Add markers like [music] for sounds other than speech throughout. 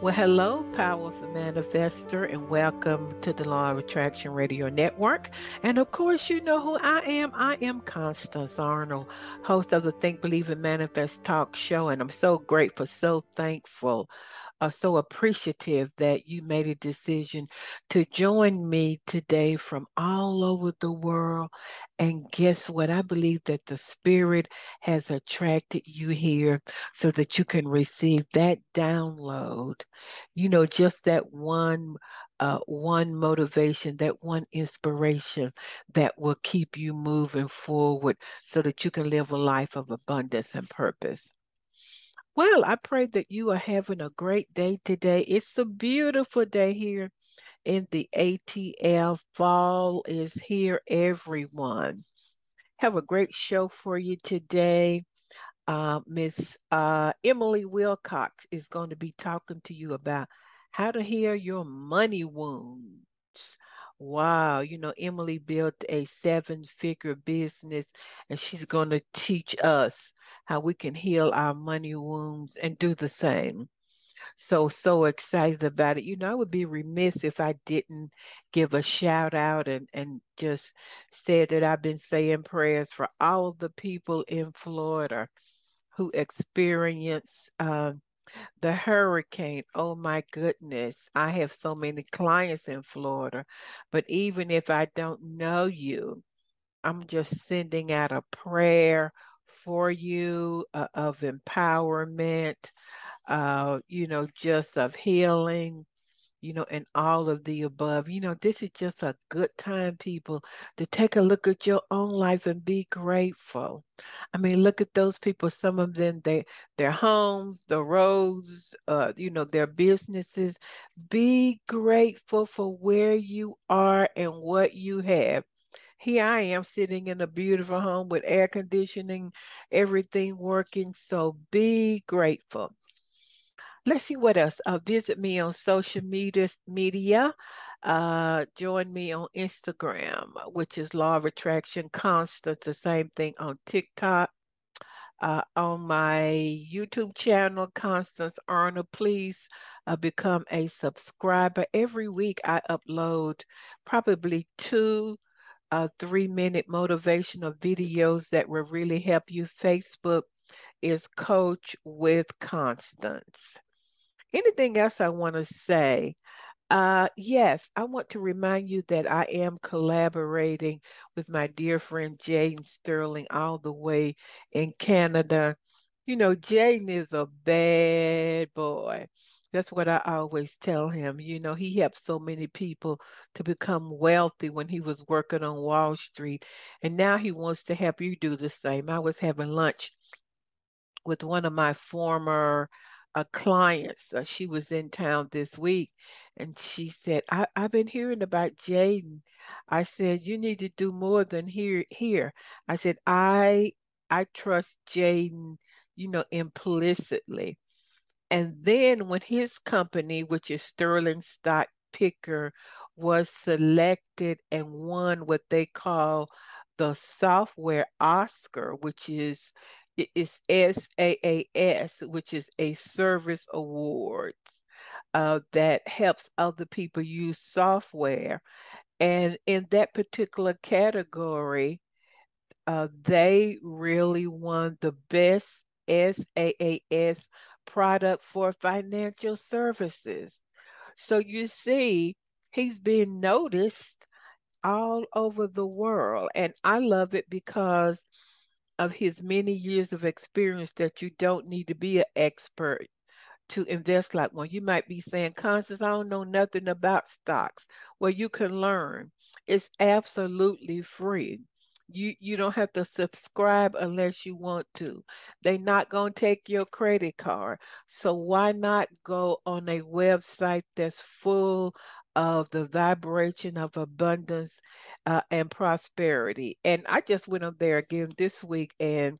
Well, hello, powerful manifester, and welcome to the Law of Attraction Radio Network. And of course, you know who I am. I am Constance Arnold, host of the Think, Believe, and Manifest talk show. And I'm so grateful, so thankful uh, so appreciative that you made a decision to join me today from all over the world. And guess what? I believe that the Spirit has attracted you here so that you can receive that download. You know, just that one. Uh, one motivation, that one inspiration that will keep you moving forward so that you can live a life of abundance and purpose. Well, I pray that you are having a great day today. It's a beautiful day here in the ATL. Fall is here, everyone. Have a great show for you today. Uh, Miss uh, Emily Wilcox is going to be talking to you about how to heal your money wounds. Wow, you know, Emily built a seven figure business and she's going to teach us how we can heal our money wounds and do the same. So, so excited about it. You know, I would be remiss if I didn't give a shout out and, and just say that I've been saying prayers for all the people in Florida who experience uh, the hurricane, oh my goodness. I have so many clients in Florida, but even if I don't know you, I'm just sending out a prayer for you uh, of empowerment, uh, you know, just of healing, you know, and all of the above. You know, this is just a good time, people, to take a look at your own life and be grateful. I mean, look at those people. Some of them, they their homes, the roads, uh, you know, their businesses. Be grateful for where you are and what you have. Here I am sitting in a beautiful home with air conditioning, everything working. So be grateful. Let's see what else. Uh, visit me on social media. Media. Uh, join me on Instagram, which is Law of Attraction Constance. The same thing on TikTok. Uh, on my YouTube channel, Constance Arnold. Please uh, become a subscriber. Every week I upload probably two uh, three minute motivational videos that will really help you. Facebook is Coach with Constance anything else I want to say? Uh, yes, I want to remind you that I am collaborating with my dear friend Jaden Sterling all the way in Canada. You know, Jaden is a bad boy. That's what I always tell him. You know, he helped so many people to become wealthy when he was working on Wall Street. And now he wants to help you do the same. I was having lunch with one of my former uh, a client. So uh, she was in town this week and she said, I, I've been hearing about Jaden. I said, you need to do more than here here. I said, I I trust Jaden, you know, implicitly. And then when his company, which is Sterling Stock Picker, was selected and won what they call the software Oscar, which is it's SAAS, which is a service award uh, that helps other people use software. And in that particular category, uh, they really won the best SAAS product for financial services. So you see, he's being noticed all over the world. And I love it because of his many years of experience that you don't need to be an expert to invest like one. You might be saying, Constance, I don't know nothing about stocks. Well, you can learn. It's absolutely free. You you don't have to subscribe unless you want to. They're not going to take your credit card. So why not go on a website that's full of the vibration of abundance uh, and prosperity? And I just went on there again this week and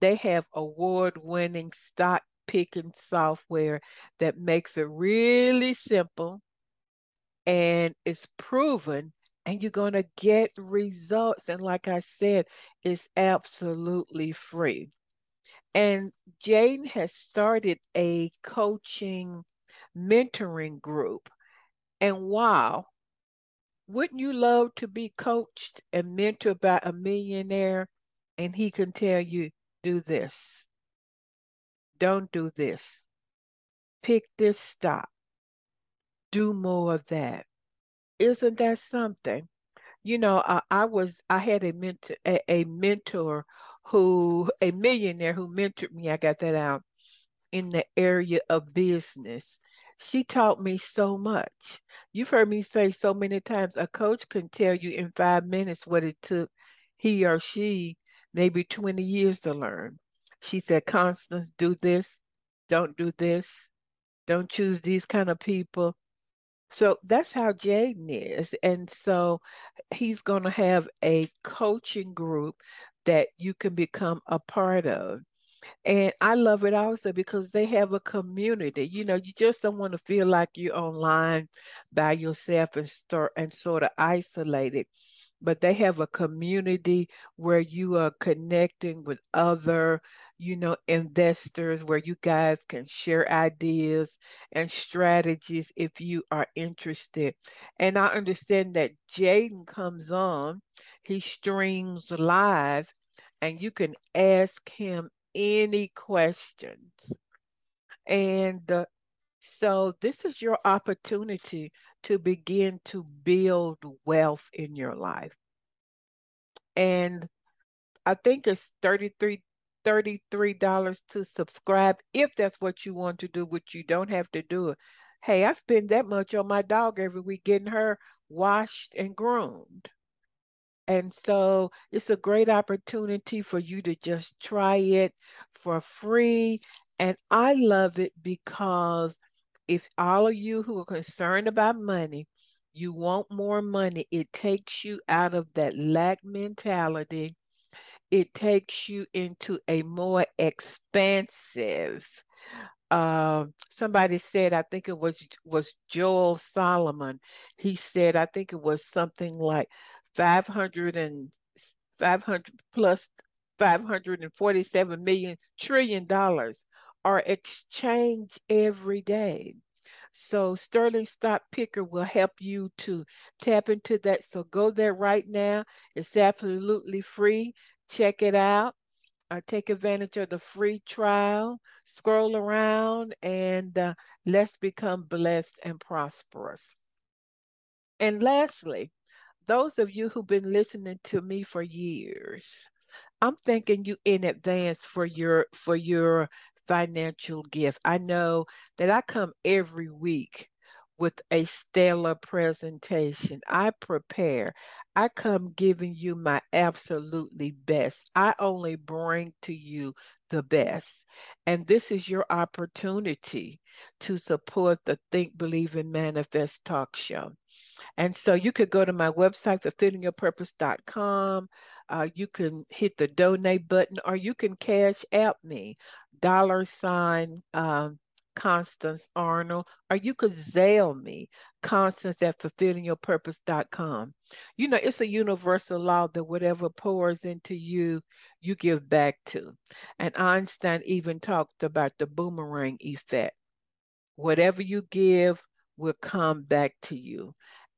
they have award-winning stock picking software that makes it really simple and it's proven and you're going to get results. And like I said, it's absolutely free. And Jaden has started a coaching mentoring group. And wow, wouldn't you love to be coached and mentored by a millionaire and he can tell you, do this, don't do this, pick this stop, do more of that. Isn't that something? You know, I, I was I had a mentor a, a mentor who a millionaire who mentored me. I got that out in the area of business. She taught me so much. You've heard me say so many times a coach can tell you in five minutes what it took he or she maybe 20 years to learn. She said, Constance, do this, don't do this, don't choose these kind of people, so that's how Jaden is. And so he's going to have a coaching group that you can become a part of. And I love it also because they have a community. You know, you just don't want to feel like you're online by yourself and start and sort of isolated but they have a community where you are connecting with other you know investors where you guys can share ideas and strategies if you are interested and i understand that jaden comes on he streams live and you can ask him any questions and uh, so this is your opportunity to begin to build wealth in your life. And I think it's 33 $33 to subscribe if that's what you want to do, which you don't have to do it. Hey, I spend that much on my dog every week getting her washed and groomed. And so it's a great opportunity for you to just try it for free. And I love it because if all of you who are concerned about money, you want more money, it takes you out of that lack mentality. It takes you into a more expansive. Uh, somebody said, I think it was was Joel Solomon. He said, I think it was something like 500 and 500 plus 547 million trillion dollars are exchanged every day. So Sterling Stock Picker will help you to tap into that. So go there right now. It's absolutely free. Check it out. or take advantage of the free trial. Scroll around and uh, let's become blessed and prosperous. And lastly, those of you who've been listening to me for years, I'm thanking you in advance for your for your financial gift. I know that I come every week with a stellar presentation. I prepare. I come giving you my absolutely best. I only bring to you the best. And this is your opportunity to support the Think, Believe, and Manifest talk show. And so you could go to my website, fulfillingyourpurpose.com. Uh, you can hit the donate button or you can Cash App me dollar sign um, Constance Arnold, or you could Zelle me, Constance at fulfillingyourpurpose.com. You know, it's a universal law that whatever pours into you, you give back to. And Einstein even talked about the boomerang effect. Whatever you give will come back to you.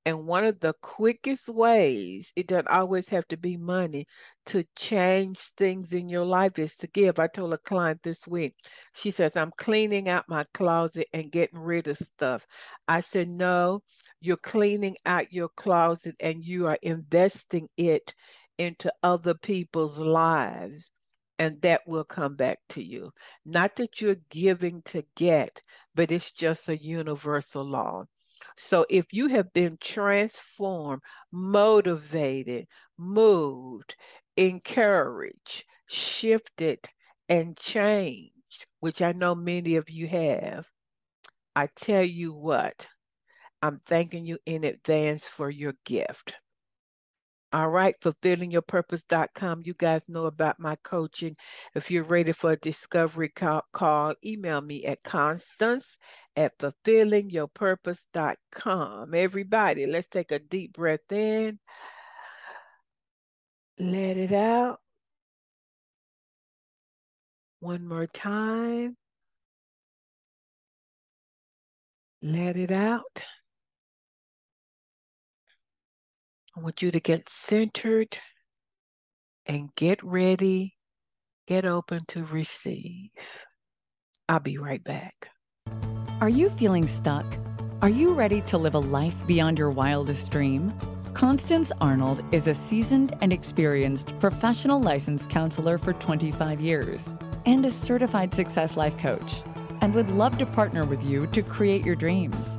And one of the quickest ways, it doesn't always have to be money, to change things in your life is to give. I told a client this week, she says, I'm cleaning out my closet and getting rid of stuff. I said, No, you're cleaning out your closet and you are investing it into other people's lives. And that will come back to you. Not that you're giving to get, but it's just a universal law. So if you have been transformed, motivated, moved, encouraged, shifted, and changed, which I know many of you have, I tell you what, I'm thanking you in advance for your gift. All right, fulfillingyourpurpose.com. You guys know about my coaching. If you're ready for a discovery call, call email me at constance at fulfillingyourpurpose.com. Everybody, let's take a deep breath in. Let it out. One more time. Let it out. I want you to get centered and get ready, get open to receive. I'll be right back. Are you feeling stuck? Are you ready to live a life beyond your wildest dream? Constance Arnold is a seasoned and experienced professional licensed counselor for 25 years and a certified success life coach, and would love to partner with you to create your dreams.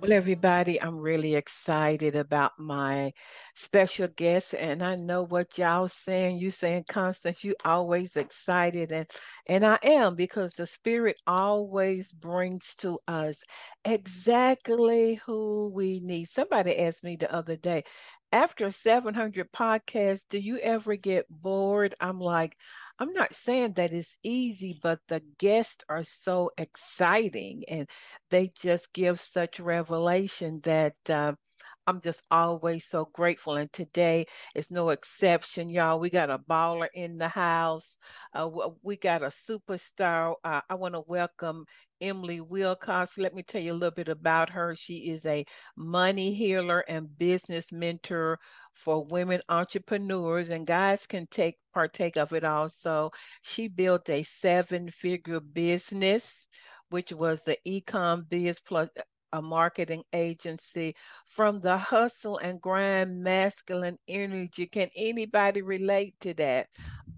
Well, everybody, I'm really excited about my special guest, and I know what y'all saying. You saying, Constance, you always excited, and and I am because the Spirit always brings to us exactly who we need. Somebody asked me the other day, after 700 podcasts, do you ever get bored? I'm like, I'm not saying that it's easy, but the guests are so exciting and they just give such revelation that uh, I'm just always so grateful. And today is no exception, y'all. We got a baller in the house. Uh, we got a superstar. Uh, I want to welcome Emily Wilcox. Let me tell you a little bit about her. She is a money healer and business mentor for women entrepreneurs and guys can take partake of it also. She built a seven-figure business which was the Ecom Biz Plus a marketing agency from the hustle and grind masculine energy. Can anybody relate to that?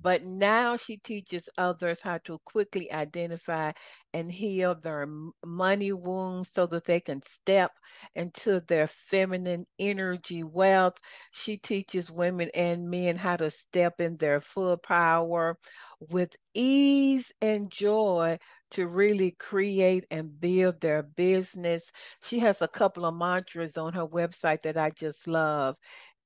But now she teaches others how to quickly identify and heal their money wounds so that they can step into their feminine energy wealth. She teaches women and men how to step in their full power with ease and joy to really create and build their business. She has a couple of mantras on her website that I just love.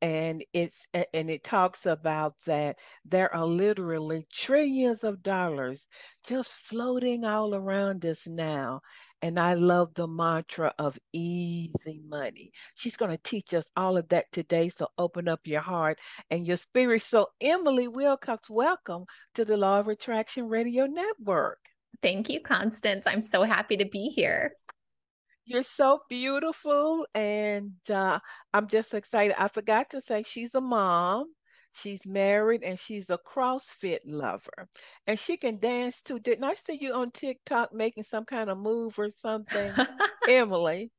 And it's and it talks about that there are literally trillions of dollars just floating all around us now. And I love the mantra of easy money. She's going to teach us all of that today. So open up your heart and your spirit. So, Emily Wilcox, welcome to the Law of Attraction Radio Network. Thank you, Constance. I'm so happy to be here. You're so beautiful, and uh, I'm just excited. I forgot to say she's a mom. She's married and she's a CrossFit lover. And she can dance too. Didn't I see you on TikTok making some kind of move or something? [laughs] Emily.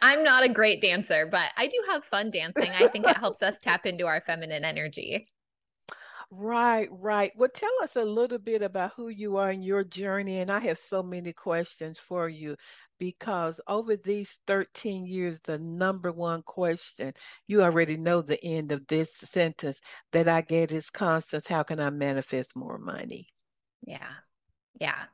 I'm not a great dancer, but I do have fun dancing. I think it helps us tap into our feminine energy. Right, right. Well, tell us a little bit about who you are in your journey. And I have so many questions for you because over these 13 years, the number one question, you already know the end of this sentence that I get is Constance, how can I manifest more money? Yeah, yeah.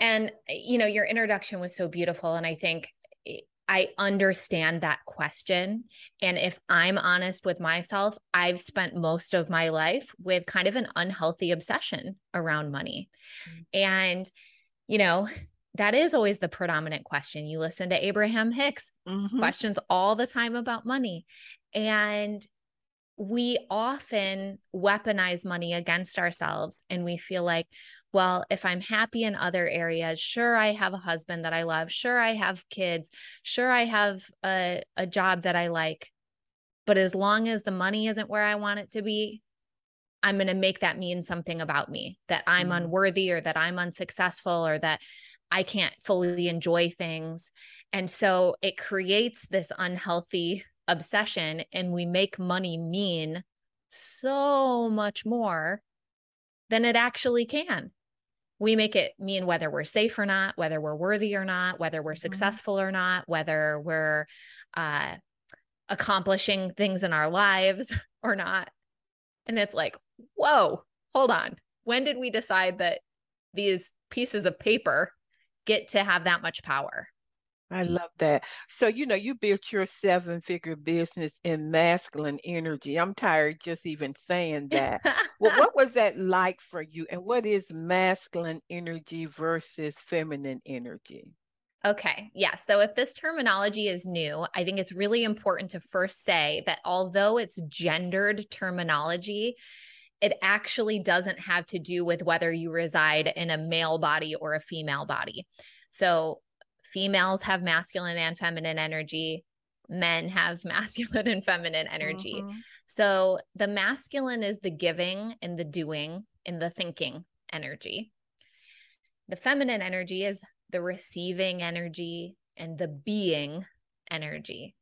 And, eh, you know, your introduction was so beautiful. And I think eh, I understand that question. And if I'm honest with myself, I've spent most of my life with kind of an unhealthy obsession around money. Mm-hmm. And, you know, that is always the predominant question. You listen to Abraham Hicks, mm-hmm. questions all the time about money. And we often weaponize money against ourselves and we feel like well, if I'm happy in other areas, sure, I have a husband that I love. Sure, I have kids. Sure, I have a, a job that I like. But as long as the money isn't where I want it to be, I'm going to make that mean something about me that I'm mm. unworthy or that I'm unsuccessful or that I can't fully enjoy things. And so it creates this unhealthy obsession, and we make money mean so much more than it actually can. We make it mean whether we're safe or not, whether we're worthy or not, whether we're mm-hmm. successful or not, whether we're uh, accomplishing things in our lives [laughs] or not. And it's like, whoa, hold on. When did we decide that these pieces of paper get to have that much power? I love that. So, you know, you built your seven figure business in masculine energy. I'm tired just even saying that. well, [laughs] what was that like for you? And what is masculine energy versus feminine energy? Okay. Yeah. So if this terminology is new, I think it's really important to first say that although it's gendered terminology, it actually doesn't have to do with whether you reside in a male body or a female body. So females have masculine and feminine energy, men have [laughs] masculine and feminine energy. Mm-hmm. So the masculine is the giving and the doing and the thinking energy. The feminine energy is the receiving energy and the being energy.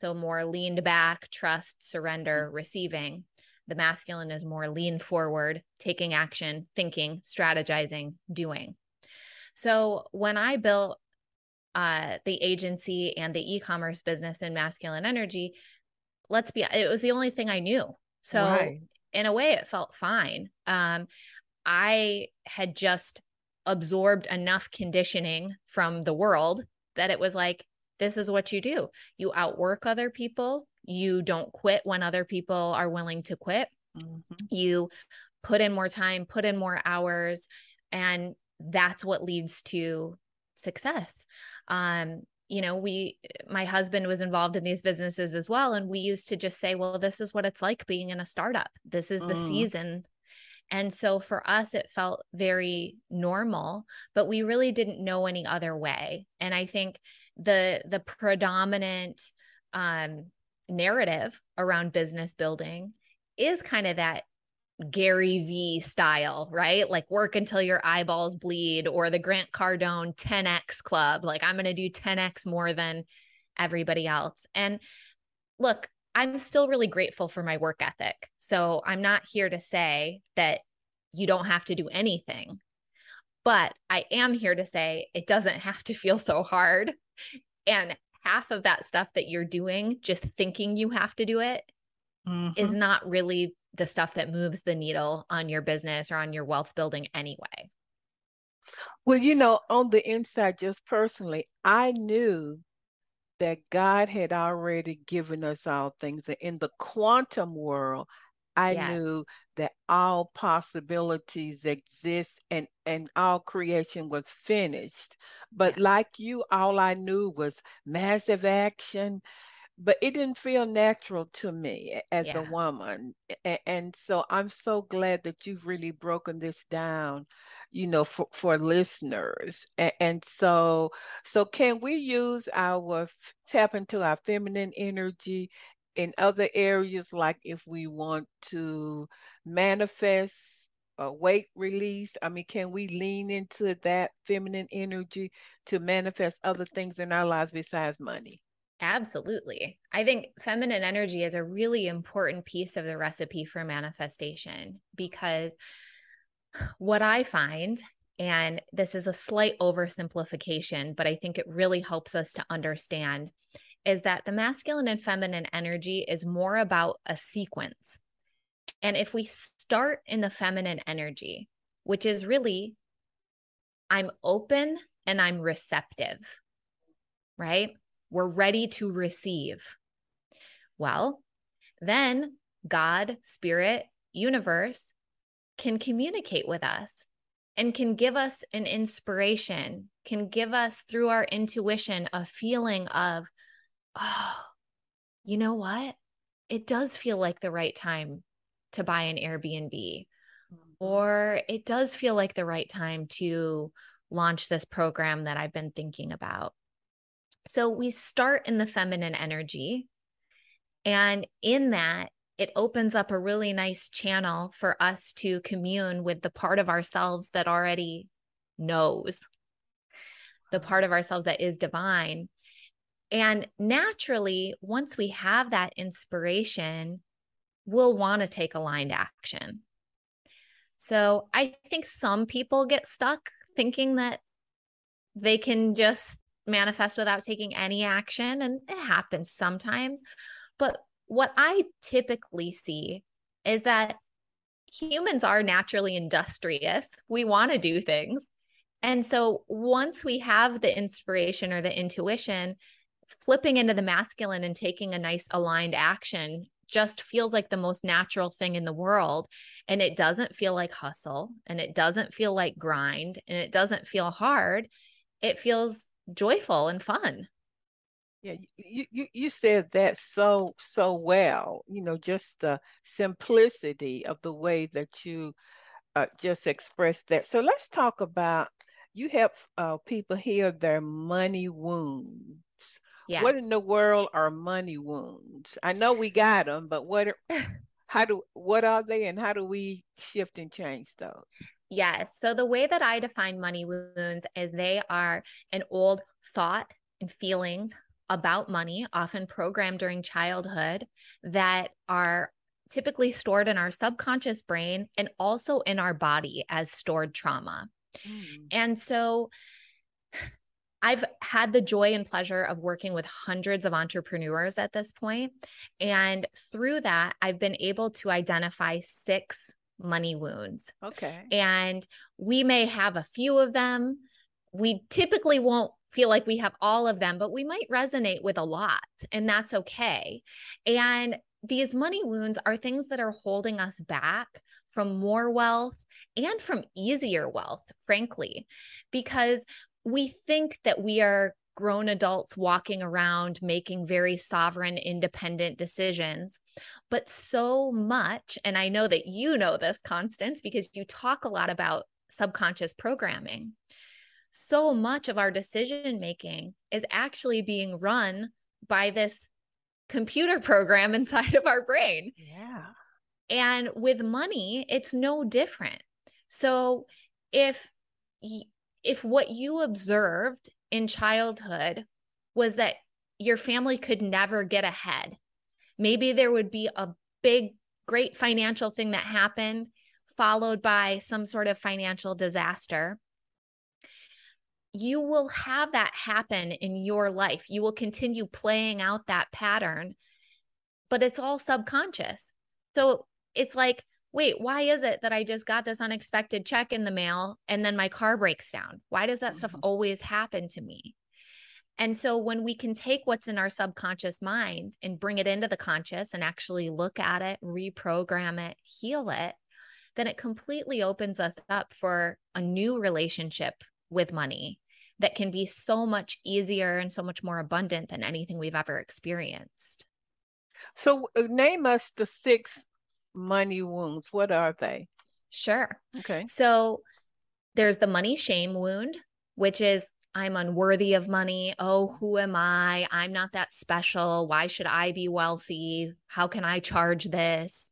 So more leaned back, trust, surrender, mm-hmm. receiving. The masculine is more lean forward, taking action, thinking, strategizing, doing. So when I built uh, the agency and the e-commerce business in masculine energy, let's be it was the only thing I knew. So right. in a way it felt fine. Um, I had just absorbed enough conditioning from the world that it was like, this is what you do. You outwork other people. You don't quit when other people are willing to quit. Mm-hmm. You put in more time, put in more hours, and that's what leads to success. Um, you know, we, my husband was involved in these businesses as well. And we used to just say, well, this is what it's like being in a startup. This is the mm. season and so for us, it felt very normal, but we really didn't know any other way. And I think the the predominant um, narrative around business building is kind of that Gary V style, right? Like work until your eyeballs bleed, or the Grant Cardone 10x club. Like I'm going to do 10x more than everybody else. And look, I'm still really grateful for my work ethic. So I'm not here to say that you don't have to do anything. But I am here to say it doesn't have to feel so hard. And half of that stuff that you're doing, just thinking you have to do it, mm-hmm. is not really the stuff that moves the needle on your business or on your wealth building anyway. Well, you know, on the inside, just personally, I knew that God had already given us all things. And In the quantum world, I yes. knew that all possibilities exist and, and all creation was finished. But yes. like you, all I knew was massive action, but it didn't feel natural to me as yeah. a woman. And, and so I'm so glad that you've really broken this down you know for, for listeners and, and, so so can we use our tap into our feminine energy in other areas, like if we want to manifest a weight release, I mean, can we lean into that feminine energy to manifest other things in our lives besides money? Absolutely. I think feminine energy is a really important piece of the recipe for manifestation because what I find, and this is a slight oversimplification, but I think it really helps us to understand is that the masculine and feminine energy is more about a sequence. And if we start in the feminine energy, which is really, I'm open and I'm receptive, right? We're ready to receive. Well, then God, spirit, universe can communicate with us and can give us an inspiration, can give us through our intuition a feeling of oh, you know what? It does feel like the right time to buy an Airbnb, or it does feel like the right time to launch this program that I've been thinking about. So we start in the feminine energy And in that, it opens up a really nice channel for us to commune with the part of ourselves that already knows, the part of ourselves that is divine. And naturally, once we have that inspiration, we'll want to take aligned action. So I think some people get stuck thinking that they can just manifest without taking any action, and it happens sometimes. But what I typically see is that humans are naturally industrious. We want to do things. And so once we have the inspiration or the intuition, flipping into the masculine and taking a nice aligned action just feels like the most natural thing in the world. And it doesn't feel like hustle and it doesn't feel like grind and it doesn't feel hard. It feels joyful and fun. Yeah, you, you you said that so so well. You know, just the simplicity of the way that you uh, just expressed that. So let's talk about you help uh, people heal their money wounds. Yes. What in the world are money wounds? I know we got them, but what are, [laughs] how do what are they and how do we shift and change those? Yes. So the way that I define money wounds is they are an old thought and feelings about money, often programmed during childhood, that are typically stored in our subconscious brain and also in our body as stored trauma. Mm. And so I've had the joy and pleasure of working with hundreds of entrepreneurs at this point, And through that, I've been able to identify six money wounds. Okay. And we may have a few of them. We typically won't feel like we have all of them, but we might resonate with a lot, and that's okay. And these money wounds are things that are holding us back from more wealth and from easier wealth, frankly, because we think that we are grown adults walking around making very sovereign, independent decisions. But so much, and I know that you know this, Constance, because you talk a lot about subconscious programming. So much of our decision making is actually being run by this computer [laughs] program inside of our brain. Yeah. And with money, it's no different. So if if what you observed in childhood was that your family could never get ahead, maybe there would be a big, great financial thing that happened, followed by some sort of financial disaster. You will have that happen in your life. You will continue playing out that pattern, but it's all subconscious. So it's like wait, why is it that I just got this unexpected check in the mail and then my car breaks down? Why does that mm-hmm. stuff always happen to me? And so when we can take what's in our subconscious mind and bring it into the conscious and actually look at it, reprogram it, heal it, then it completely opens us up for a new relationship with money that can be so much easier and so much more abundant than anything we've ever experienced. So, uh, name us the six money wounds. What are they? Sure. Okay. So there's the money shame wound, which is I'm unworthy of money. Oh, who am I? I'm not that special. Why should I be wealthy? How can I charge this?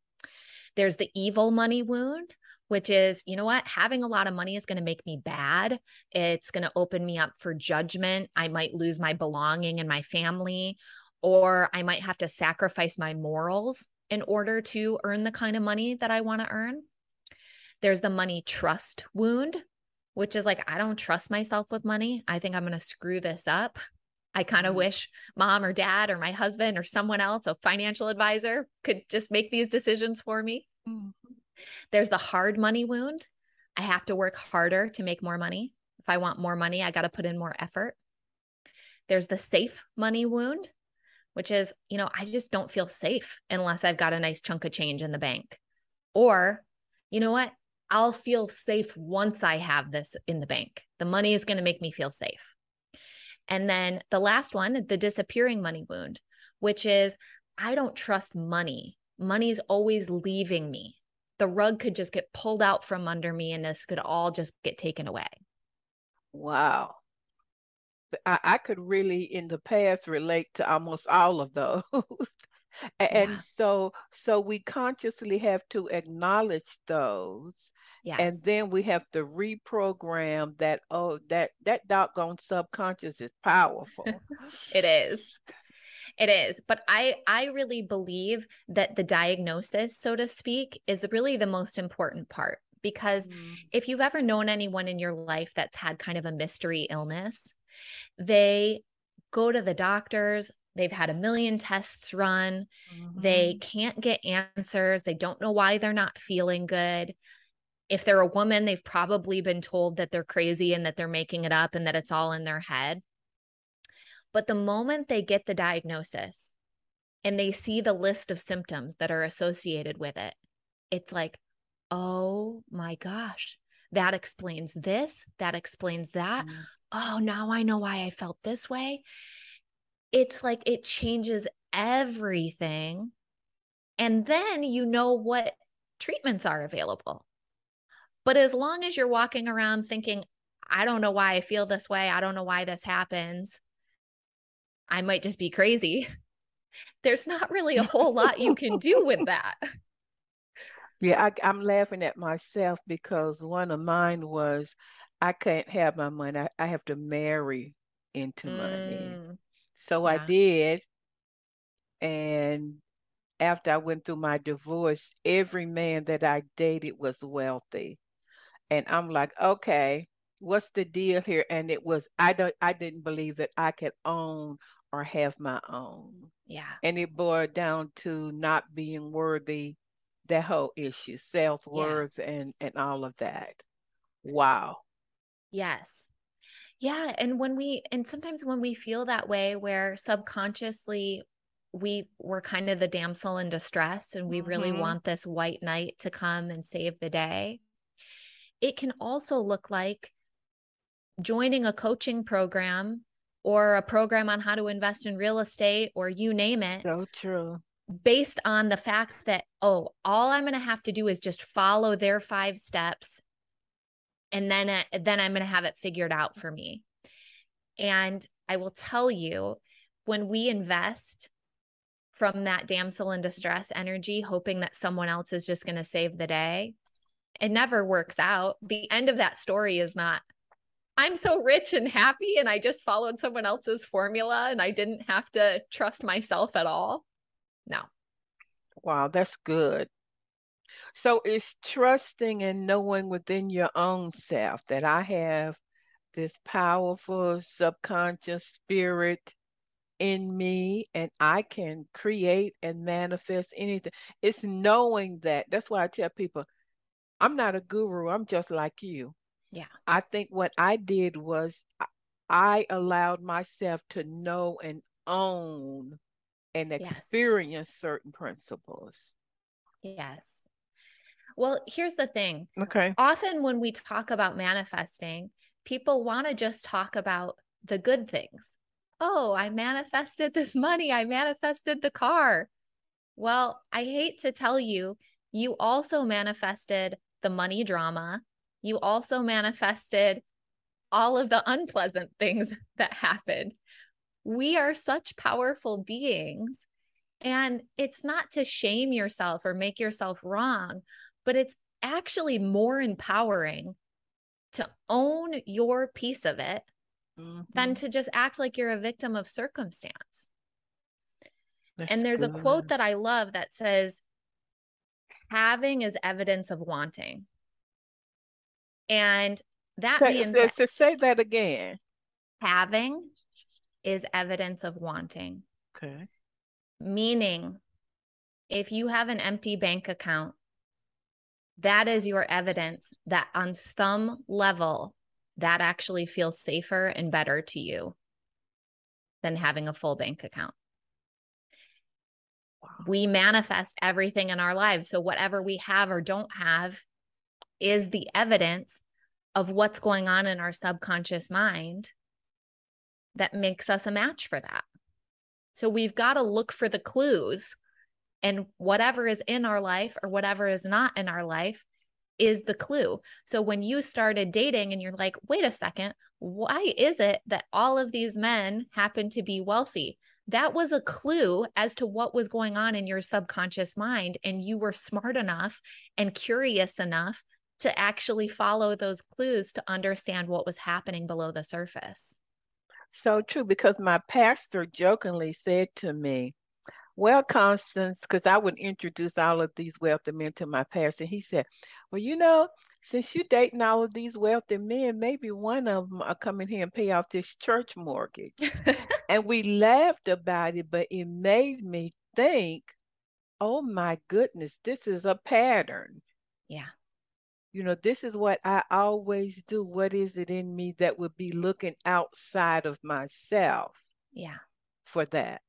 There's the evil money wound, which is, you know what? Having a lot of money is going to make me bad. It's going to open me up for judgment. I might lose my belonging and my family, or I might have to sacrifice my morals in order to earn the kind of money that I want to earn. There's the money trust wound, which is like, I don't trust myself with money. I think I'm going to screw this up. I kind of mm-hmm. wish mom or dad or my husband or someone else, a financial advisor, could just make these decisions for me. Mm-hmm. There's the hard money wound. I have to work harder to make more money. If I want more money, I got to put in more effort. There's the safe money wound which is, you know, I just don't feel safe unless I've got a nice chunk of change in the bank. Or, you know what? I'll feel safe once I have this in the bank. The money is going to make me feel safe. And then the last one, the disappearing money wound, which is I don't trust money. Money's always leaving me. The rug could just get pulled out from under me and this could all just get taken away. Wow. I, I could really in the past relate to almost all of those. [laughs] And yeah. so so we consciously have to acknowledge those. Yes. And then we have to reprogram that oh that that doggone subconscious is powerful. [laughs] it is. It is. But I I really believe that the diagnosis, so to speak, is really the most important part because mm. if you've ever known anyone in your life that's had kind of a mystery illness, they go to the doctors, they've had a million tests run, mm-hmm. they can't get answers, they don't know why they're not feeling good. If they're a woman, they've probably been told that they're crazy and that they're making it up and that it's all in their head. But the moment they get the diagnosis and they see the list of symptoms that are associated with it, it's like, oh my gosh, that explains this, that explains that. Mm. Oh, now I know why I felt this way. It's like it changes everything. And then you know what treatments are available. But as long as you're walking around thinking, I don't know why I feel this way, I don't know why this happens, I might just be crazy. [laughs] There's not really a whole lot you can do with [laughs] that. Yeah, I, am laughing at myself because one of mine was I can't have my money. I, I have to marry into mm, money. So yeah. I did. And after I went through my divorce, every man that I dated was wealthy. And I'm like, okay, what's the deal here? And it was I don't I didn't believe that I could own or have my own. Yeah. And it boiled down to not being worthy, that whole issue, self worth yeah. and and all of that. Wow. Yes. Yeah. And when we and sometimes when we feel that way where subconsciously we were kind of the damsel in distress and we mm-hmm. really want this white knight to come and save the day. It can also look like joining a coaching program or a program on how to invest in real estate or you name it. So true. Based on the fact that, oh, all I'm going to have to do is just follow their five steps and then uh, then I'm going to have it figured out for me. And I will tell you when we invest from that damsel in distress energy hoping that someone else is just going to save the day, it never works out. The end of that story is not I'm so rich and happy and I just followed someone else's formula and I didn't have to trust myself at all. No. Wow, that's good. So it's trusting and knowing within your own self that I have this powerful subconscious spirit in me and I can create and manifest anything. It's knowing that. That's why I tell people I'm not a guru, I'm just like you. Yeah. I think what I did was I allowed myself to know and own and experience yes. certain principles. Yes. Well, here's the thing. Okay. Often when we talk about manifesting, people want to just talk about the good things. Oh, I manifested this money. I manifested the car. Well, I hate to tell you, you also manifested the money drama, you also manifested all of the unpleasant things [laughs] that happened. We are such powerful beings. And it's not to shame yourself or make yourself wrong, but it's actually more empowering to own your piece of it mm-hmm. than to just act like you're a victim of circumstance. That's and there's good. a quote that I love that says, having is evidence of wanting. And that say, that say that again. Having is evidence of wanting. Okay. Meaning, if you have an empty bank account, that is your evidence that on some level, that actually feels safer and better to you than having a full bank account. We manifest everything in our lives. So, whatever we have or don't have is the evidence of what's going on in our subconscious mind that makes us a match for that. So we've got to look for the clues, and whatever is in our life or whatever is not in our life is the clue. So when you started dating and you're like, wait a second, why is it that all of these men happen to be wealthy? That was a clue as to what was going on in your subconscious mind. And you were smart enough and curious enough to actually follow those clues to understand what was happening below the surface. So true, because my pastor jokingly said to me, Well, Constance, because I would introduce all of these wealthy men to my pastor, he said, Well, you know, since you're dating all of these wealthy men, maybe one of them are coming here and pay off this church mortgage. [laughs] and we laughed about it, but it made me think, oh my goodness, this is a pattern. Yeah. You know, this is what I always do. What is it in me that would be looking outside of myself? Yeah. For that.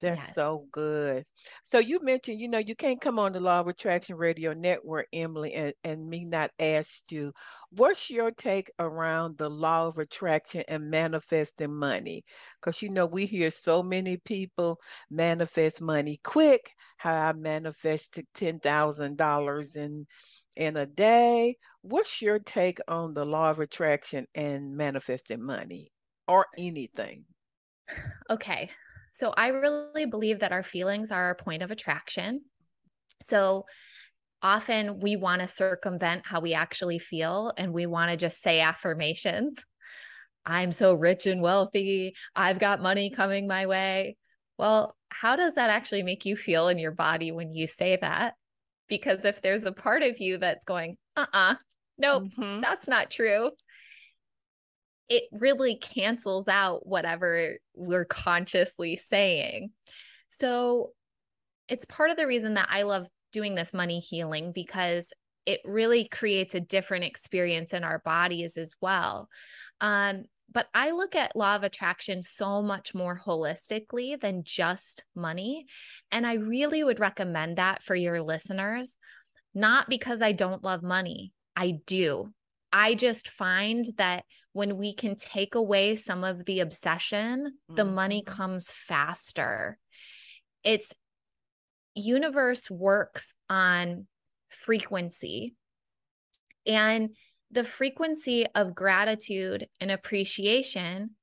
That's Yes. so good. So you mentioned, you know, you can't come on the Law of Attraction Radio Network, Emily, and, and me not ask you, what's your take around the law of attraction and manifesting money? Because you know, we hear so many people manifest money quick, how I manifested ten thousand dollars in in a day. What's your take on the law of attraction and manifesting money or anything? Okay. So I really believe that our feelings are our point of attraction. So often we want to circumvent how we actually feel and we want to just say affirmations. I'm so rich and wealthy. I've got money coming my way. Well, how does that actually make you feel in your body when you say that? Because if there's a part of you that's going, uh uh nope, Mhm. that's not true it really cancels out whatever we're consciously saying. So it's part of the reason that I love doing this money healing because it really creates a different experience in our bodies as well. Um, but I look at law of attraction so much more holistically than just money. And I really would recommend that for your listeners, not because I don't love money. I do. I just find that when we can take away some of the obsession, the money Mhm. comes faster. It's universe works on frequency and the frequency of gratitude and appreciation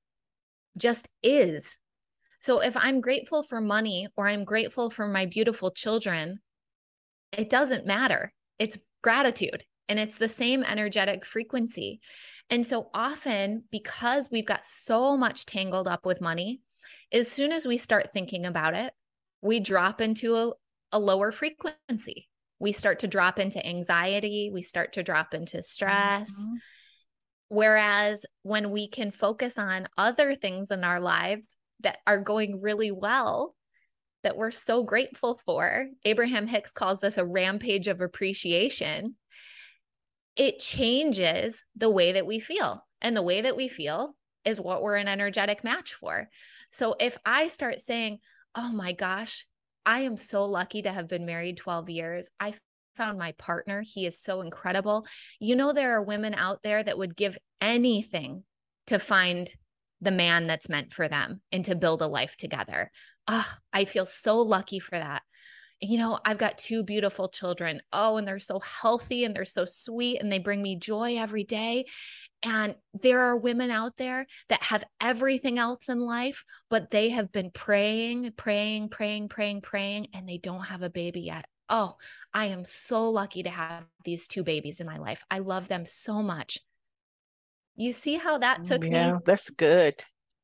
just is. So if I'm grateful for money or I'm grateful for my beautiful children, it doesn't matter. It's gratitude and it's the same energetic frequency. And so often, because we've got so much tangled up with money, as soon as we start thinking about it, we drop into a, a lower frequency. We start to drop into anxiety, we start to drop into stress. Mhm. Whereas when we can focus on other things in our lives that are going really well, that we're so grateful for, Abraham Hicks calls this a rampage of appreciation. It changes the way that we feel. And the way that we feel is what we're an energetic match for. So if I start saying, oh my gosh, I am so lucky to have been married 12 years. I found my partner. He is so incredible. You know, there are women out there that would give anything to find the man that's meant for them and to build a life together. Ah, I feel so lucky for that. You know, I've got two beautiful children. Oh, and they're so healthy and they're so sweet and they bring me joy every day. And there are women out there that have everything else in life, but they have been praying, praying, praying, praying, praying, and they don't have a baby yet. Oh, I am so lucky to have these two babies in my life. I love them so much. You see how that took yeah, me? that's good.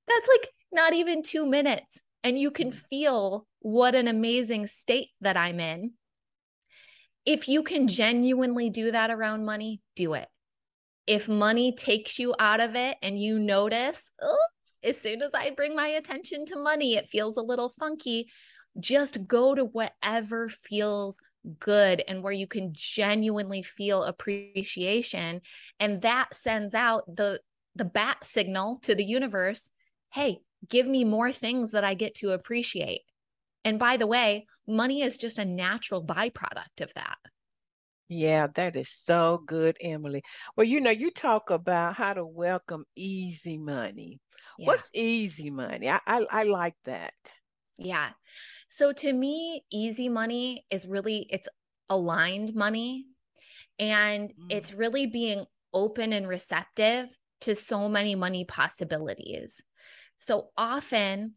That's like not even two minutes. And you can mm. feel what an amazing state that I'm in. If you can genuinely do that around money, do it. If money takes you out of it and you notice, oh, as soon as I bring my attention to money, it feels a little funky, just go to whatever feels good and where you can genuinely feel appreciation and that sends out the the bat signal to the universe hey give me more things that i get to appreciate and by the way money is just a natural byproduct of that Yeah, that is so good, Emily. Well, you know, you talk about how to welcome easy money. yeah What's easy money? I, I I like that. yeah so to me easy money is really it's aligned money and Mm. it's really being open and receptive to so many money possibilities so often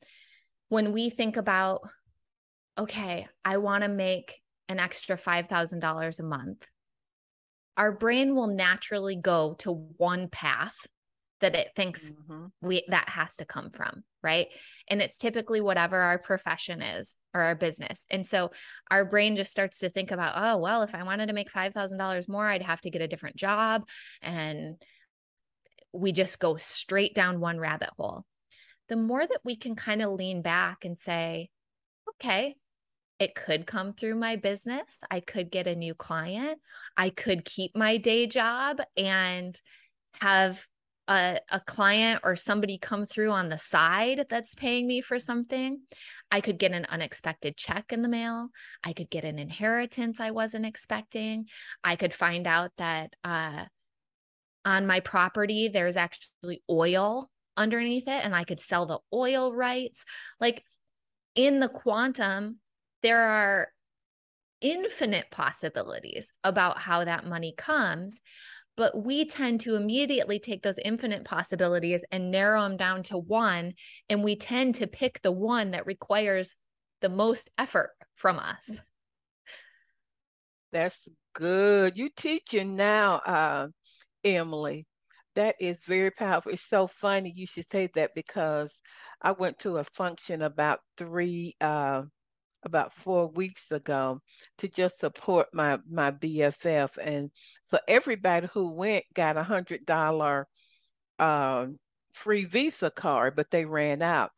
when we think about, okay, I want to make an extra $5,000 a month, our brain will naturally go to one path that it thinks mm-hmm. we that has to come from right? And it's typically whatever our profession is or our business. And so our brain just starts to think about oh well if i wanted to make $5000 more i'd have to get a different job and we just go straight down one rabbit hole the more that we can kind of lean back and say okay it could come through my business i could get a new client i could keep my day job and have a, a client or somebody come through on the side that's paying me for something. I could get an unexpected check in the mail. I could get an inheritance I wasn't expecting. I could find out that uh, on my property there's actually oil underneath it and I could sell the oil rights. Like in the quantum, there are infinite possibilities about how that money comes but we tend to immediately take those infinite possibilities and narrow them down to one and we tend to pick the one that requires the most effort from us. That's good. You teaching now uh, emily that is very powerful it's so funny you should say that because i went to a function about three uh, about four weeks ago to just support my my BFF, and so everybody who went got a hundred dollar uh, free Visa card, but they ran out.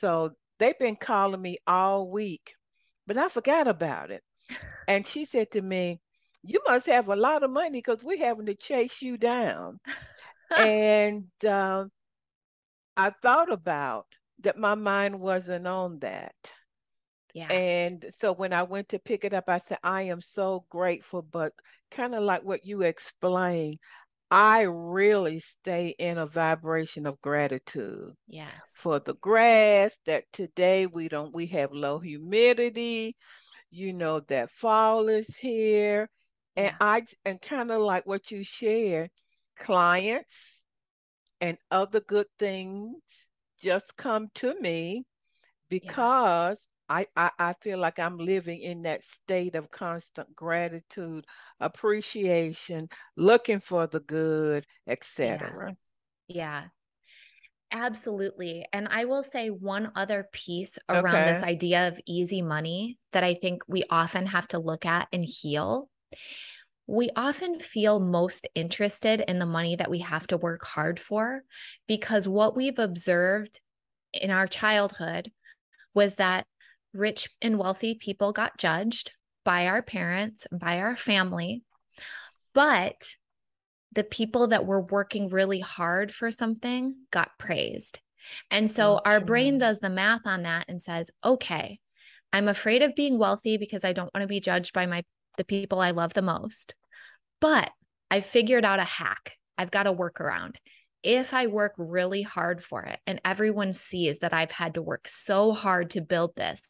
So they've been calling me all week, but I forgot about it. And she said to me, "You must have a lot of money because we're having to chase you down." And uh, I thought about that. My mind wasn't on that. Yeah. And so when I went to pick it up, I said, I am so grateful, but kind of like what you explained, I really stay in a vibration of gratitude. Yes. For the grass that today we don't we have low humidity, you know that fall is here. And yeah. I and kind of like what you share, clients and other good things just come to me because I, I, I feel like I'm living in that state of constant gratitude, appreciation, looking for the good, etc. Yeah. yeah. Absolutely. And I will say one other piece around okay. this idea of easy money that I think we often have to look at and heal. We often feel most interested in the money that we have to work hard for because what we've observed in our childhood was that rich and wealthy people got judged by our parents, by our family, but the people that were working really hard for something got praised. And so our brain does the math on that and says, okay, I'm afraid of being wealthy because I don't want to be judged by my the people I love the most. But I've figured out a hack. I've got a workaround if I work really hard for it and everyone sees that I've had to work so hard to build this,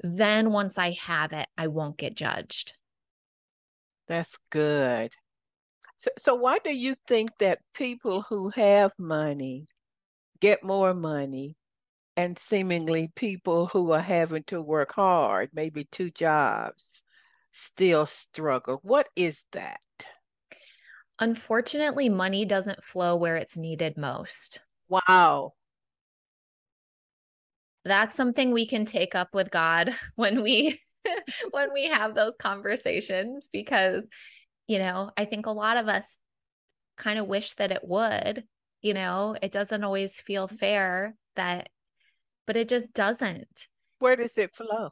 then once I have it, I won't get judged. That's good. So, so why do you think that people who have money get more money and seemingly people who are having to work hard, maybe two jobs, still struggle? What is that? Unfortunately, money doesn't flow where it's needed most. Wow. That's something we can take up with God [laughs] when we [laughs] when we have those conversations because you know, I think a lot of us kind of wish that it would, you know, it doesn't always feel fair that but it just doesn't. Where does it flow?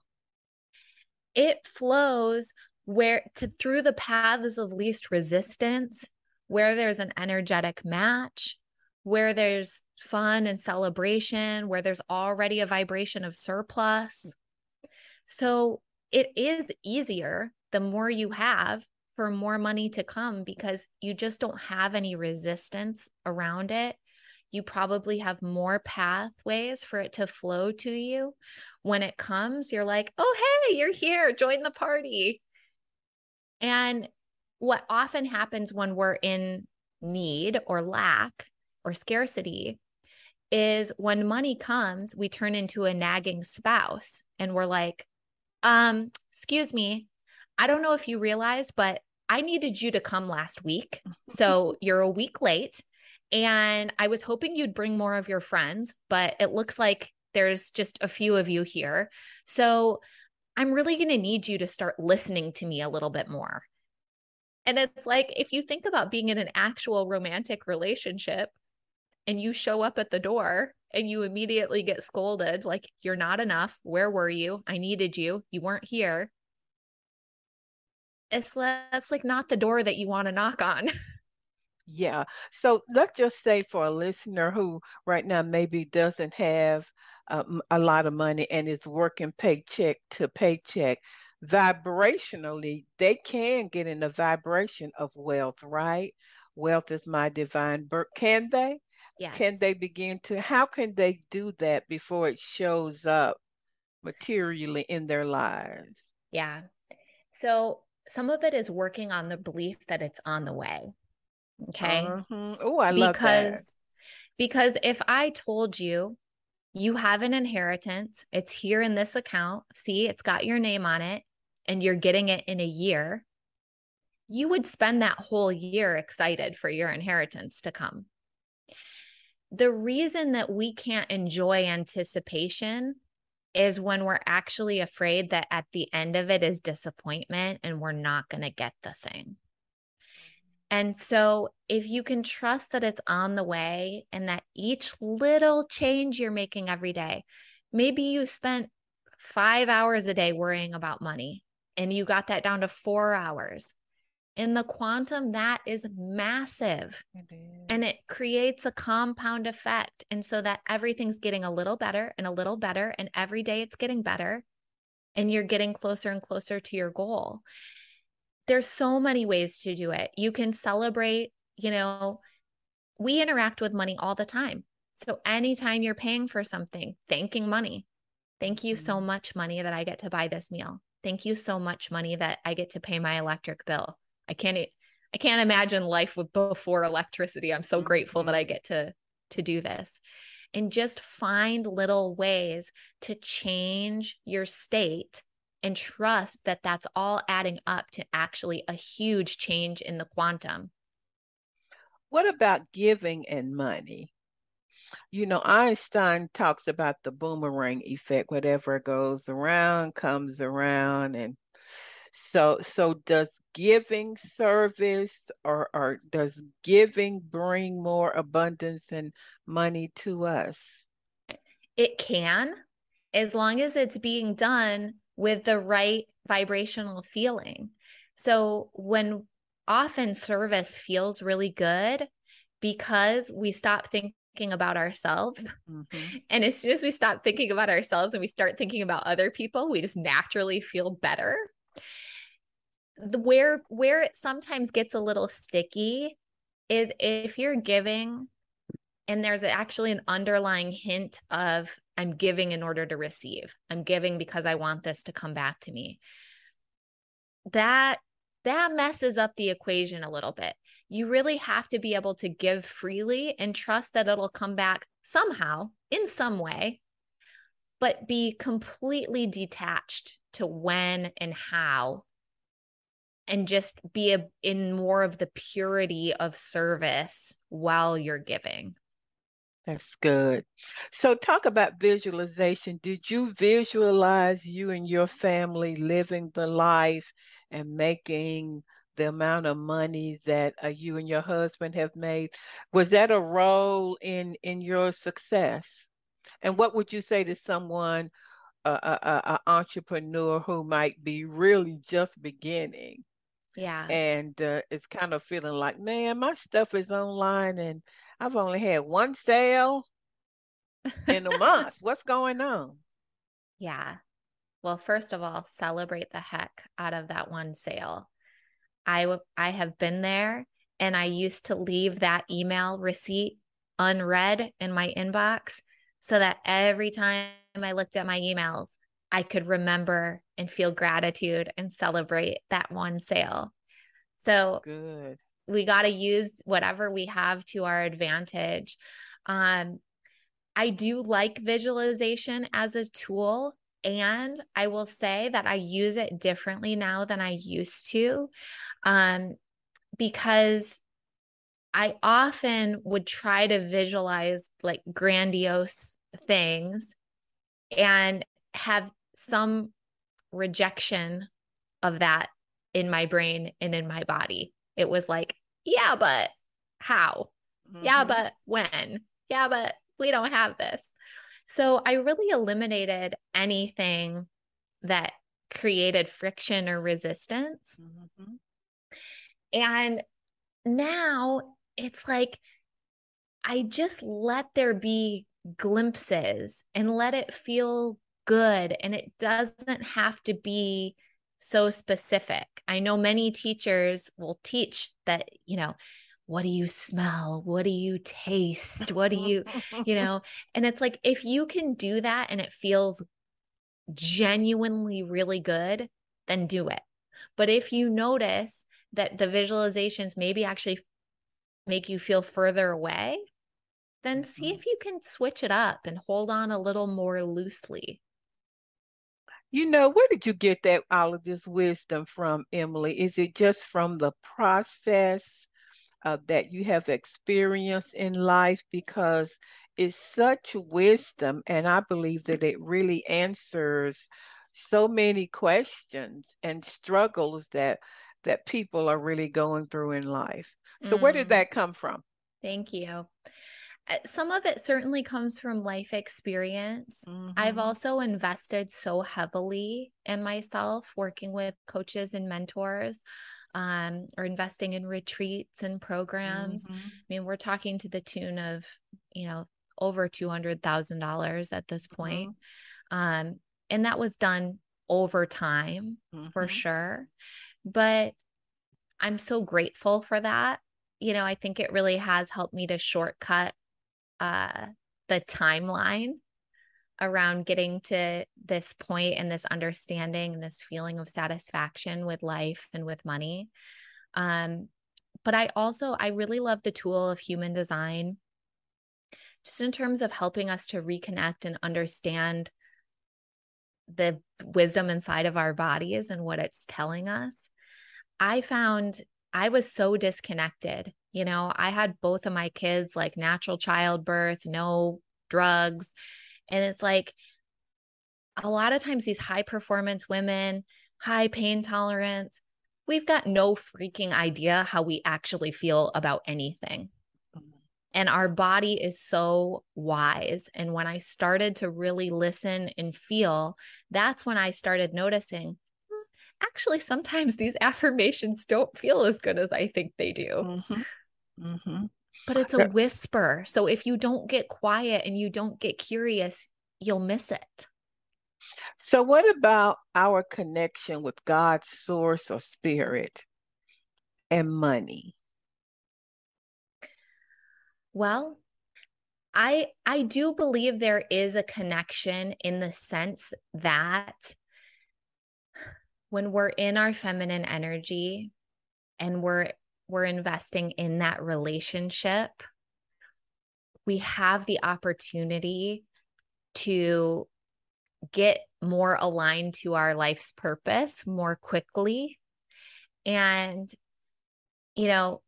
It flows where to through the paths of least resistance where there's an energetic match, where there's fun and celebration, where there's already a vibration of surplus. So it is easier the more you have for more money to come because you just don't have any resistance around it. You probably have more pathways for it to flow to you. When it comes, you're like, oh, hey, you're here, join the party. And what often happens when we're in need or lack or scarcity is when money comes, we turn into a nagging spouse and we're like, um, excuse me, I don't know if you realized, but I needed you to come last week. So [laughs] you're a week late. And I was hoping you'd bring more of your friends, but it looks like there's just a few of you here. So I'm really going to need you to start listening to me a little bit more. And it's like, if you think about being in an actual romantic relationship and you show up at the door and you immediately get scolded, like, you're not enough. Where were you? I needed you. You weren't here. It's that's like not the door that you want to knock on. [laughs] Yeah. So let's just say for a listener who right now maybe doesn't have um, a lot of money and is working paycheck to paycheck, vibrationally, they can get in the vibration of wealth, right? Wealth is my divine birth. Can they? Yes. Can they begin to, how can they do that before it shows up materially in their lives? Yeah. So some of it is working on the belief that it's on the way. Okay. Uh-huh. Oh, I love that. Because if I told you you have an inheritance, it's here in this account, see, it's got your name on it, and you're getting it in a year, you would spend that whole year excited for your inheritance to come. The reason that we can't enjoy anticipation is when we're actually afraid that at the end of it is disappointment and we're not going to get the thing. And so, if you can trust that it's on the way and that each little change you're making every day, maybe you spent five hours a day worrying about money and you got that down to four hours. In the quantum, that is massive. And it creates a compound effect. And so that everything's getting a little better and a little better. And every day it's getting better. And you're getting closer and closer to your goal there's so many ways to do it. You can celebrate, you know, we interact with money all the time. So anytime you're paying for something, thanking money. Thank you so mm-hmm. much money that I get to buy this meal. Thank you so much money that I get to pay my electric bill. I can't I can't imagine life with before electricity. I'm so grateful that I mm-hmm. get to to do this. And just find little ways to change your state and trust that that's all adding up to actually a huge change in the quantum. What about giving and money? You know, Einstein talks about the boomerang effect. Whatever goes around comes around. And so so does giving service or, or does giving bring more abundance and money to us? It can, as long as it's being done with the right vibrational feeling. So when often service feels really good because we stop thinking about ourselves. [laughs] Mm-hmm. And as soon as we stop thinking about ourselves and we start thinking about other people, we just naturally feel better. The, where where it sometimes gets a little sticky is if you're giving and there's actually an underlying hint of I'm giving in order to receive. I'm giving because I want this to come back to me. That that messes up the equation a little bit. You really have to be able to give freely and trust that it'll come back somehow in some way, but be completely detached to when and how and just be a, in more of the purity of service while you're giving. That's good. So, talk about visualization. Did you visualize you and your family living the life and making the amount of money that uh, you and your husband have made? Was that a role in in your success? And what would you say to someone, uh, a, a, entrepreneur who might be really just beginning? Yeah. And uh, it's kind of feeling like, man, my stuff is online and I've only had one sale in a month. [laughs] What's going on? Yeah. Well, first of all, celebrate the heck out of that one sale. I I have been there and I used to leave that email receipt unread in my inbox so that every time I looked at my emails, I could remember and feel gratitude and celebrate that one sale. So good we got to use whatever we have to our advantage. Um, I do like visualization as a tool. And I will say that I use it differently now than I used to. Um, because I often would try to visualize like grandiose things and have some rejection of that in my brain and in my body. It was like, yeah, but how? Mm-hmm. Yeah, but when? Yeah, but we don't have this. So I really eliminated anything that created friction or resistance. Mm-hmm. And now it's like, I just let there be glimpses and let it feel good. And it doesn't have to be so specific. I know many teachers will teach that, you know, what do you smell? What do you taste? What do you, you [laughs] know? And it's like, if you can do that and it feels genuinely really good, then do it. But if you notice that the visualizations maybe actually make you feel further away, then see mm-hmm. if you can switch it up and hold on a little more loosely. You know, where did you get that all of this wisdom from, Emily? Is it just from the process uh, that you have experienced in life? Because it's such wisdom, and I believe that it really answers so many questions and struggles that that people are really going through in life. So, mm. where did mm. that come from? Thank you. Uh, some of it certainly comes from life experience. Mm-hmm. I've also invested so heavily in myself, working with coaches and mentors, um, or investing in retreats and programs. Mm-hmm. I mean, we're talking to the tune of, you know, over $200,000 at this point. Mm-hmm. Um, and that was done over time for mm-hmm. sure. But I'm so grateful for that. You know, I think it really has helped me to shortcut uh, the timeline around getting to this point and this understanding and this feeling of satisfaction with life and with money. Um, but I also I really love the tool of human design, just in terms of helping us to reconnect and understand the wisdom inside of our bodies and what it's telling us. I found I was so disconnected you know, I had both of my kids like natural childbirth, no drugs. And it's like a lot of times these high performance women, high pain tolerance, we've got no freaking idea how we actually feel about anything. Mm-hmm. And our body is so wise. And when I started to really listen and feel, that's when I started noticing hmm, actually, sometimes these [laughs] affirmations don't feel as good as I think they do. Mm-hmm. Mm-hmm. But it's a whisper. So if you don't get quiet and you don't get curious, you'll miss it. So, what about our connection with God's source or spirit and money? Well, I I do believe there is a connection in the sense that when we're in our feminine energy and we're we're investing in that relationship, we have the opportunity to get more aligned to our life's purpose more quickly. And, you know,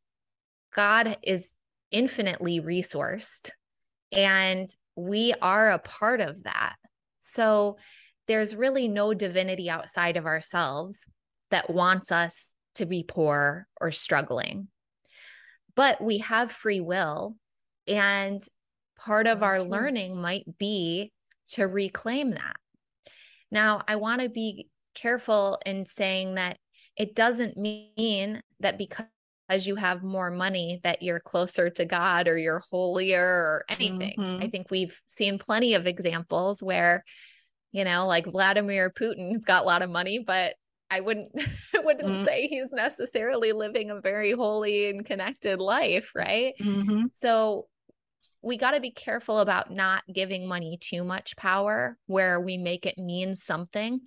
God is infinitely resourced, and we are a part of that. So there's really no divinity outside of ourselves that wants us to be poor or struggling. But we have free will. And part of our learning might be to reclaim that. Now, I want to be careful in saying that it doesn't mean that because you have more money that you're closer to God or you're holier or anything. Mm-hmm. I think we've seen plenty of examples where, you know, like Vladimir Putin's got a lot of money, but I wouldn't [laughs] I wouldn't mm-hmm. say he's necessarily living a very holy and connected life, right? Mm-hmm. So we got to be careful about not giving money too much power where we make it mean something.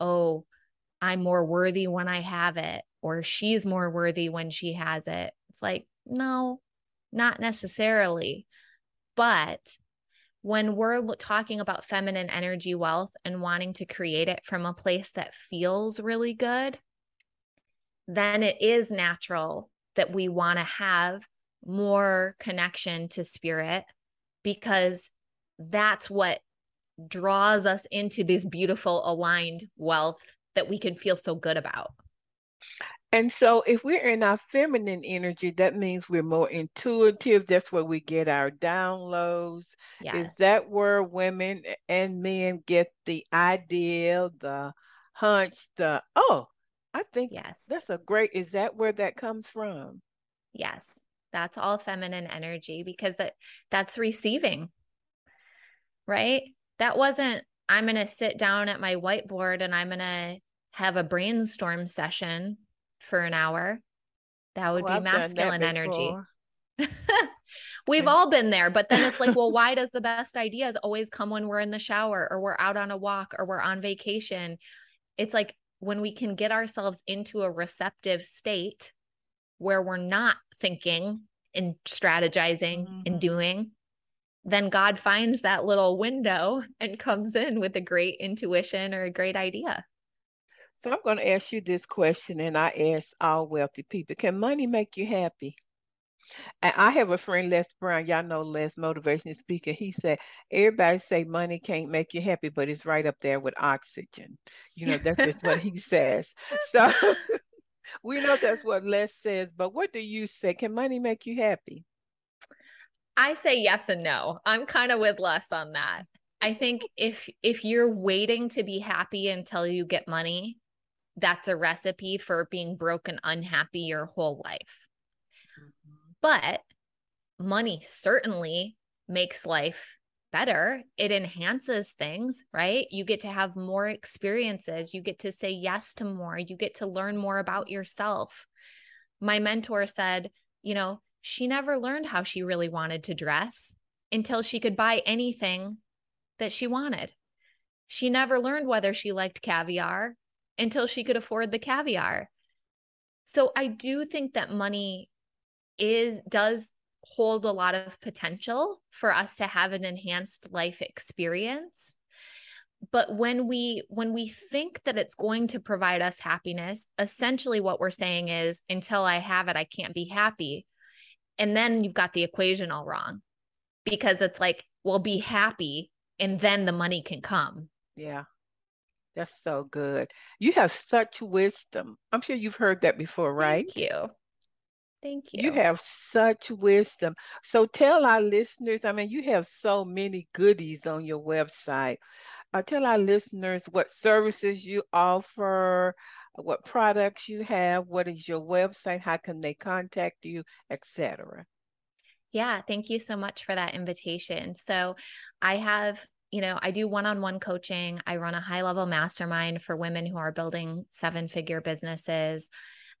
Oh, I'm more worthy when I have it, or she's more worthy when she has it. It's like, no, not necessarily. But when we're talking about feminine energy wealth and wanting to create it from a place that feels really good, then it is natural that we want to have more connection to spirit because that's what draws us into this beautiful aligned wealth that we can feel so good about. And so, if we're in our feminine energy, that means we're more intuitive. That's where we get our downloads. Yes. Is that where women and men get the idea, the hunch, the oh, I think yes, that's a great. Is that where that comes from? Yes, that's all feminine energy because that that's receiving, right? That wasn't. I'm going to sit down at my whiteboard and I'm going to have a brainstorm session for an hour. That would oh, be masculine energy. [laughs] We've all been there, but then it's like, well, [laughs] why does the best ideas always come when we're in the shower or we're out on a walk or we're on vacation? It's like when we can get ourselves into a receptive state where we're not thinking and strategizing mm-hmm. and doing, then God finds that little window and comes in with a great intuition or a great idea. So I'm going to ask you this question, and I ask all wealthy people: Can money make you happy? And I have a friend, Les Brown. Y'all know Les, motivational speaker. He said everybody say money can't make you happy, but it's right up there with oxygen. You know, that's just what he [laughs] says. So [laughs] we know that's what Les says. But what do you say? Can money make you happy? I say yes and no. I'm kind of with Les on that. I think if if you're waiting to be happy until you get money, that's a recipe for being broke and unhappy your whole life. Mm-hmm. But money certainly makes life better. It enhances things, right? You get to have more experiences. You get to say yes to more. You get to learn more about yourself. My mentor said, you know, she never learned how she really wanted to dress until she could buy anything that she wanted. She never learned whether she liked caviar until she could afford the caviar. So I do think that money is does hold a lot of potential for us to have an enhanced life experience. But when we when we think that it's going to provide us happiness, essentially what we're saying is until I have it I can't be happy. And then you've got the equation all wrong. Because it's like, well be happy and then the money can come. Yeah. That's so good. You have such wisdom. I'm sure you've heard that before, right? Thank you. Thank you. You have such wisdom. So tell our listeners, I mean, you have so many goodies on your website. Uh, tell our listeners what services you offer, what products you have, what is your website, how can they contact you, etc. Yeah, thank you so much for that invitation. So I have you know, I do one on one coaching. I run a high level mastermind for women who are building seven figure businesses.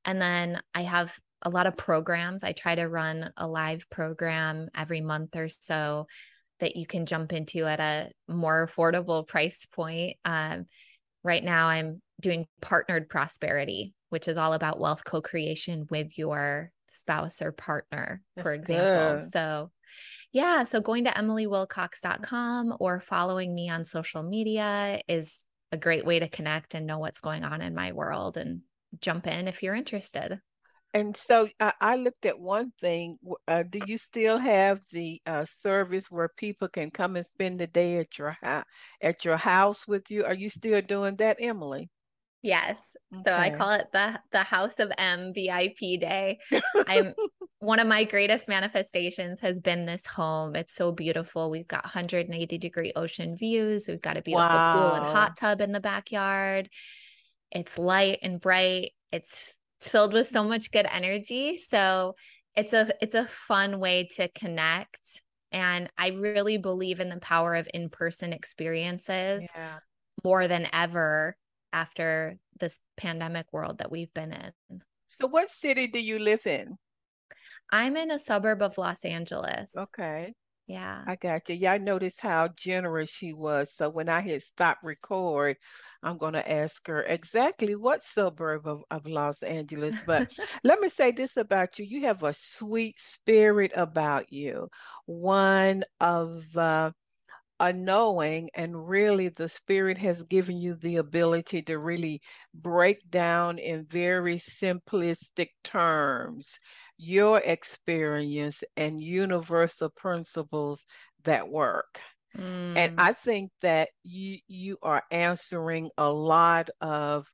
And then I have a lot of programs. I try to run a live program every month or so that you can jump into at a more affordable price point. Um, right now, I'm doing partnered prosperity, which is all about wealth co creation with your spouse or partner, That's for example. Good. So yeah. So going to emilywilcox.com or following me on social media is a great way to connect and know what's going on in my world and jump in if you're interested. And so uh, I looked at one thing. Uh, do you still have the uh, service where people can come and spend the day at your ha- at your house with you? Are you still doing that, Emily? Yes. Okay. So I call it the the House of M VIP day. [laughs] I'm one of my greatest manifestations has been this home. It's so beautiful. We've got 180 degree ocean views. We've got a beautiful wow. pool and hot tub in the backyard. It's light and bright. It's, it's filled with so much good energy. So it's a it's a fun way to connect. And I really believe in the power of in-person experiences yeah. more than ever after this pandemic world that we've been in. So what city do you live in? I'm in a suburb of Los Angeles. Okay. Yeah. I got you. Y'all notice how generous she was. So when I hit stop record, I'm going to ask her exactly what suburb of, of Los Angeles. But [laughs] let me say this about you you have a sweet spirit about you, one of uh, a knowing, and really the Spirit has given you the ability to really break down in very simplistic terms your experience and universal principles that work. Mm. And I think that you you are answering a lot of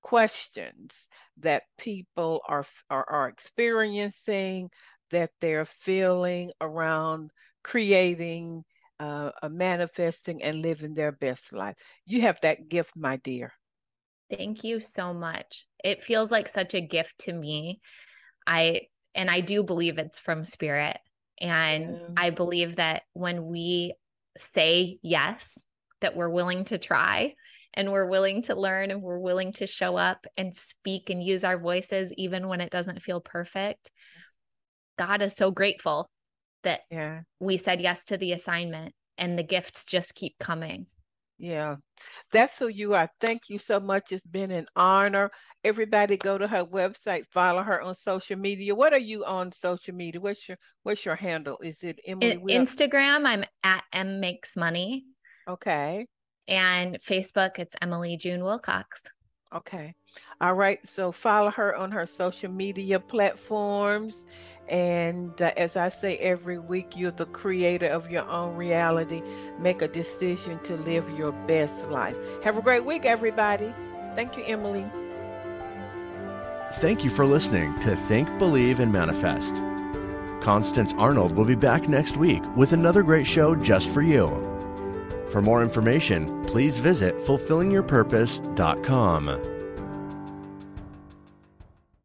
questions that people are are, are experiencing that they're feeling around creating uh, manifesting and living their best life. You have that gift my dear. Thank you so much. It feels like such a gift to me. I and i do believe it's from spirit. And yeah. i believe that when we say yes that we're willing to try and we're willing to learn and we're willing to show up and speak and use our voices even when it doesn't feel perfect god is so grateful that yeah. we said yes to the assignment and the gifts just keep coming. Yeah. That's who you are. Thank you so much. It's been an honor. Everybody go to her website follow her on social media. What are you on social media? What's your what's your handle? Is it emily In, instagram i'm at Em makes money. Okay. And Facebook, it's Emily June Wilcox. Okay. All right. So follow her on her social media platforms. And uh, as I say every week, you're the creator of your own reality. Make a decision to live your best life. Have a great week, everybody. Thank you, Emily. Thank you for listening to Think, Believe, and Manifest. Constance Arnold will be back next week with another great show just for you. For more information, please visit fulfillingyourpurpose.com.